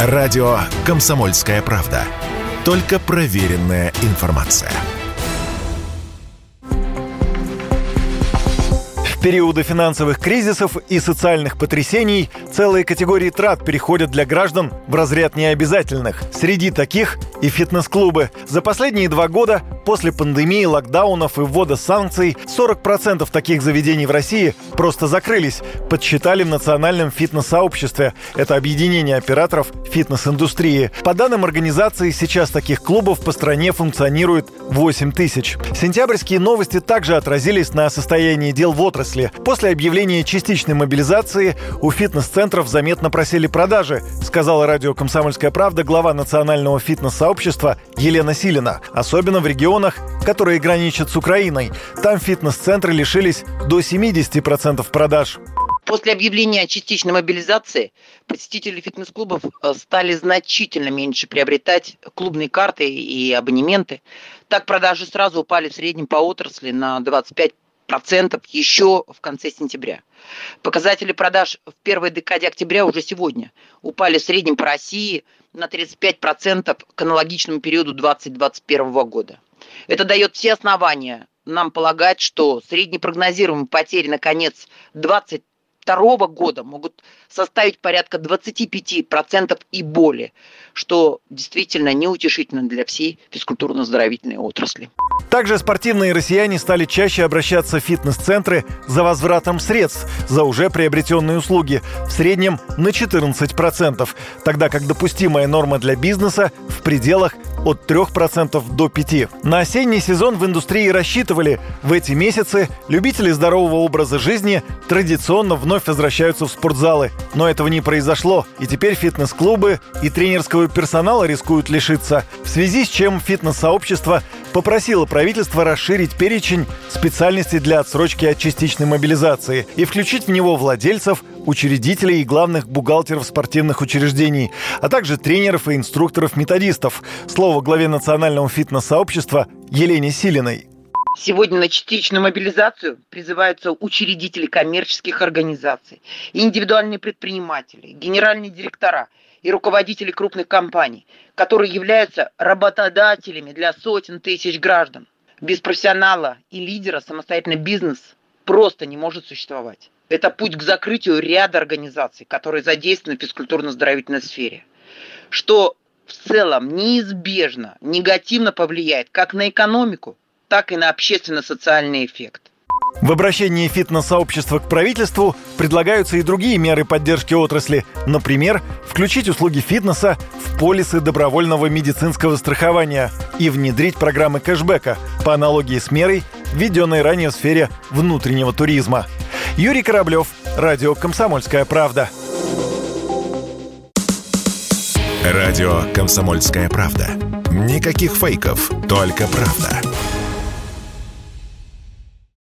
Радио «Комсомольская правда». Только проверенная информация. В периоды финансовых кризисов и социальных потрясений целые категории трат переходят для граждан в разряд необязательных. Среди таких и фитнес-клубы. За последние два года после пандемии, локдаунов и ввода санкций 40% таких заведений в России просто закрылись, подсчитали в Национальном фитнес-сообществе. Это объединение операторов фитнес-индустрии. По данным организации, сейчас таких клубов по стране функционирует 8 тысяч. Сентябрьские новости также отразились на состоянии дел в отрасли. После объявления частичной мобилизации у фитнес-центров заметно просели продажи, сказала радио «Комсомольская правда» глава Национального фитнес-сообщества Елена Силина. Особенно в регионах регионах, которые граничат с Украиной. Там фитнес-центры лишились до 70% продаж. После объявления о частичной мобилизации посетители фитнес-клубов э, стали значительно меньше приобретать клубные карты и абонементы. Так продажи сразу упали в среднем по отрасли на 25 процентов еще в конце сентября. Показатели продаж в первой декаде октября уже сегодня упали в среднем по России на 35% к аналогичному периоду 2021 года. Это дает все основания нам полагать, что среднепрогнозируемые потери на конец 20 2022 года могут составить порядка 25% и более, что действительно неутешительно для всей физкультурно-оздоровительной отрасли. Также спортивные россияне стали чаще обращаться в фитнес-центры за возвратом средств за уже приобретенные услуги, в среднем на 14%, тогда как допустимая норма для бизнеса в пределах от 3% до 5%. На осенний сезон в индустрии рассчитывали, в эти месяцы любители здорового образа жизни традиционно вновь возвращаются в спортзалы. Но этого не произошло, и теперь фитнес-клубы и тренерского персонала рискуют лишиться, в связи с чем фитнес-сообщество попросило правительство расширить перечень специальностей для отсрочки от частичной мобилизации и включить в него владельцев, учредителей и главных бухгалтеров спортивных учреждений, а также тренеров и инструкторов-методистов. Слово главе национального фитнес-сообщества Елене Силиной. Сегодня на частичную мобилизацию призываются учредители коммерческих организаций, индивидуальные предприниматели, генеральные директора и руководители крупных компаний, которые являются работодателями для сотен тысяч граждан. Без профессионала и лидера самостоятельный бизнес просто не может существовать. Это путь к закрытию ряда организаций, которые задействованы в физкультурно-оздоровительной сфере, что в целом неизбежно негативно повлияет как на экономику, так и на общественно-социальный эффект. В обращении фитнес-сообщества к правительству предлагаются и другие меры поддержки отрасли. Например, включить услуги фитнеса в полисы добровольного медицинского страхования и внедрить программы кэшбэка по аналогии с мерой, введенной ранее в сфере внутреннего туризма. Юрий Кораблев, Радио «Комсомольская правда». Радио «Комсомольская правда». Никаких фейков, только правда.